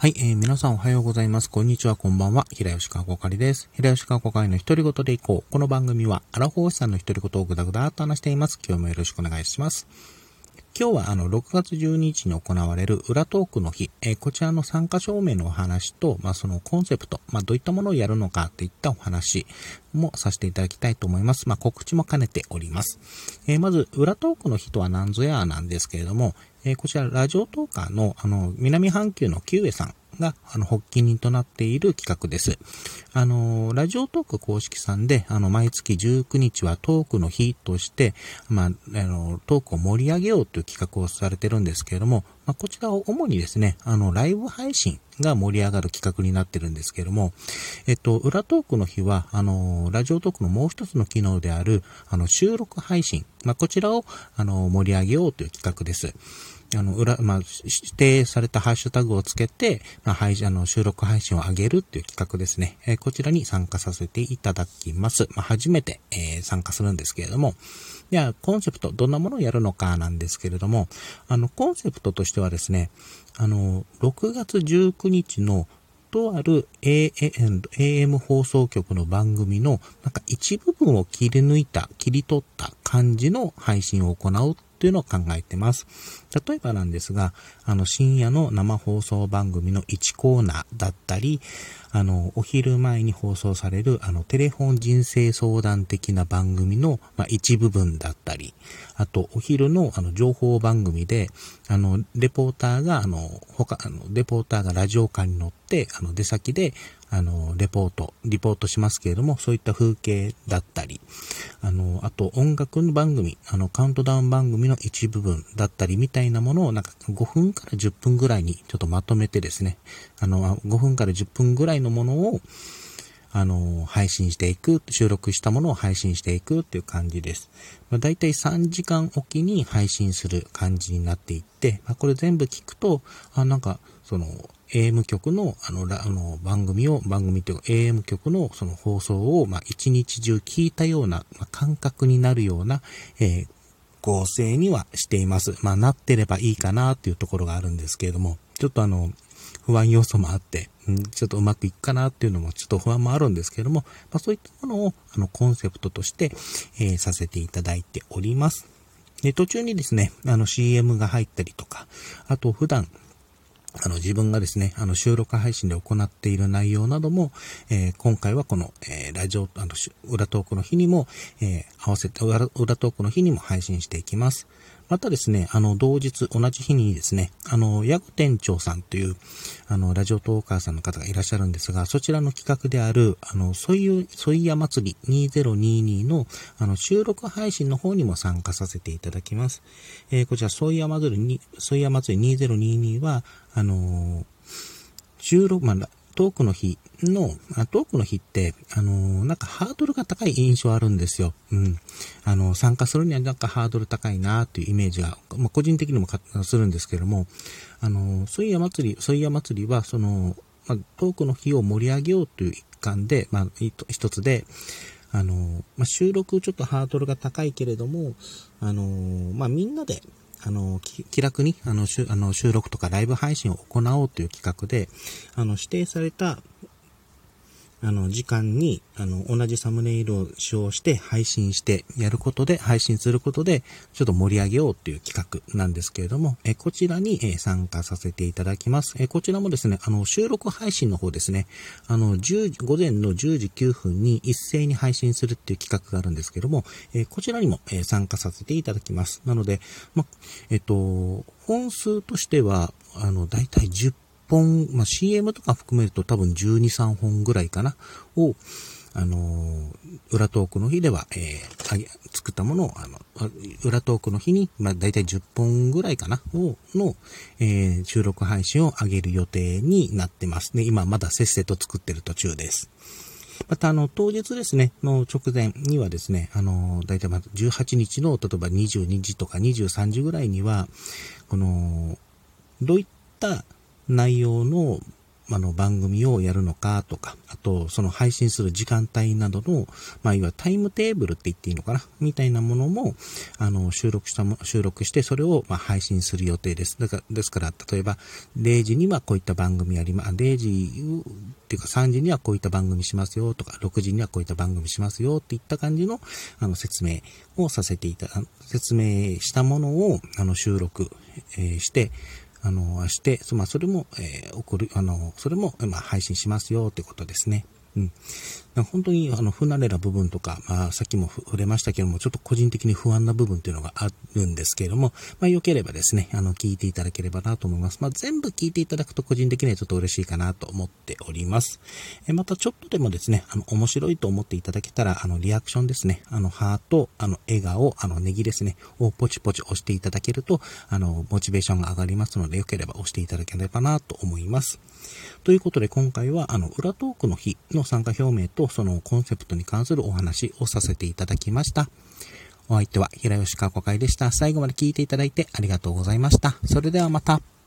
はい、えー、皆さんおはようございます。こんにちは、こんばんは。平吉川こかりです。平吉川こかりの一人ごとでいこう。この番組は、アラフォーさんの一人ごとをぐだぐだと話しています。今日もよろしくお願いします。今日はあの、6月12日に行われる裏トークの日、えー、こちらの参加証明のお話と、まあ、そのコンセプト、まあ、どういったものをやるのかといったお話もさせていただきたいと思います。まあ、告知も兼ねております。えー、まず、裏トークの日とは何ぞやなんですけれども、えー、こちらラジオトーカーのあの、南半球のキウエさんが、あの、発起人となっている企画です。あの、ラジオトーク公式さんで、あの、毎月19日はトークの日として、まあ、あの、トークを盛り上げようという企画をされてるんですけれども、まあ、こちらを主にですね、あの、ライブ配信が盛り上がる企画になってるんですけども、えっと、裏トークの日は、あの、ラジオトークのもう一つの機能である、あの、収録配信、まあ、こちらを、あの、盛り上げようという企画です。あの、裏、まあ、指定されたハッシュタグをつけて、まあ、配信、あの、収録配信を上げるっていう企画ですね。えー、こちらに参加させていただきます。まあ、初めて、えー、参加するんですけれども、では、コンセプト、どんなものをやるのかなんですけれども、あの、コンセプトとしてはですね、あの、6月19日のとある AM 放送局の番組のなんか一部分を切り抜いた、切り取った感じの配信を行うというのを考えてます。例えばなんですが、あの深夜の生放送番組の1コーナーだったり、あの、お昼前に放送される、あの、テレフォン人生相談的な番組の、まあ、一部分だったり、あと、お昼の、あの、情報番組で、あの、レポーターが、あの、他、あの、レポーターがラジオカーに乗って、あの、出先で、あの、レポート、リポートしますけれども、そういった風景だったり、あの、あと音楽の番組、あの、カウントダウン番組の一部分だったりみたいなものを、なんか5分から10分ぐらいにちょっとまとめてですね、あの、5分から10分ぐらいのものを、あの、配信していく、収録したものを配信していくっていう感じです。まあ、大体3時間おきに配信する感じになっていって、まあ、これ全部聞くと、あ、なんか、その、AM 局の、あの、あの、番組を、番組というか AM 局のその放送を、まあ、一日中聞いたような、まあ、感覚になるような、えー、構成にはしています。まあ、なってればいいかなっていうところがあるんですけれども、ちょっとあの、不安要素もあって、ちょっとうまくいくかなっていうのもちょっと不安もあるんですけれども、まあ、そういったものを、あの、コンセプトとして、えー、させていただいております。で、途中にですね、あの CM が入ったりとか、あと普段、あの、自分がですね、あの、収録配信で行っている内容なども、えー、今回はこの、えー、ラジオ、あの、裏トークの日にも、えー、合わせて裏、裏トークの日にも配信していきます。またですね、あの、同日、同じ日にですね、あの、ヤグ店長さんという、あの、ラジオトーカーさんの方がいらっしゃるんですが、そちらの企画である、あの、ソイ、ソイヤ祭り2022の、あの、収録配信の方にも参加させていただきます。えー、こちら、ソイヤ祭りに、ソイヤ祭り2022は、あの収録、まあ、トークの日の、トークの日って、あの、なんかハードルが高い印象あるんですよ。うん。あの、参加するにはなんかハードル高いなっていうイメージが、まあ、個人的にもするんですけれども、あの、ソイヤ祭り、ソイヤ祭りは、その、まあ、トークの日を盛り上げようという一環で、まあ、一つで、あのまあ、収録ちょっとハードルが高いけれども、あのまあ、みんなで、あの、気楽に、あの、あの収録とかライブ配信を行おうという企画で、あの、指定されたあの、時間に、あの、同じサムネイルを使用して配信してやることで、配信することで、ちょっと盛り上げようっていう企画なんですけれども、えこちらに、参加させていただきます。えこちらもですね、あの、収録配信の方ですね、あの、10午前の10時9分に一斉に配信するっていう企画があるんですけども、えこちらにも、参加させていただきます。なので、ま、えっと、本数としては、あの、だいたい10本、まあ、CM とか含めると多分12、3本ぐらいかな、を、あのー、裏トークの日では、えー、作ったものを、あの、裏トークの日に、まあ、だいたい10本ぐらいかな、を、の、えー、収録配信を上げる予定になってますね。今まだせっせと作ってる途中です。また、あの、当日ですね、の直前にはですね、あの、だいたいま18日の、例えば22時とか23時ぐらいには、この、どういった内容のあの、番組をやるのかとか、あと、その配信する時間帯などの、まあ、いわゆるタイムテーブルって言っていいのかな？みたいなものも、あの、収録したも、収録して、それを、まあ、配信する予定です。だから、ですから、例えば、0時にはこういった番組やります、0時っていうか3時にはこういった番組しますよとか、6時にはこういった番組しますよっていった感じの、あの、説明をさせていた、説明したものを、あの、収録、して、あの、して、まあ、それも、えー、送る、あの、それも、まあ、配信しますよってことですね。うん。本当にあの不慣れな部分とか、まあ、さっきも触れましたけども、ちょっと個人的に不安な部分っていうのがあるんですけれども、まあ、良ければですね、あの、聞いていただければなと思います。まあ、全部聞いていただくと個人的にはちょっと嬉しいかなと思っております。えまたちょっとでもですね、あの、面白いと思っていただけたら、あの、リアクションですね、あの、ハート、あの、笑顔、あの、ネギですね、をポチポチ押していただけると、あの、モチベーションが上がりますので、良ければ押していただければなと思います。ということで、今回は、あの、裏トークの日のの参加表明と、そのコンセプトに関するお話をさせていただきました。お相手は平吉かこ会でした。最後まで聞いていただいてありがとうございました。それではまた。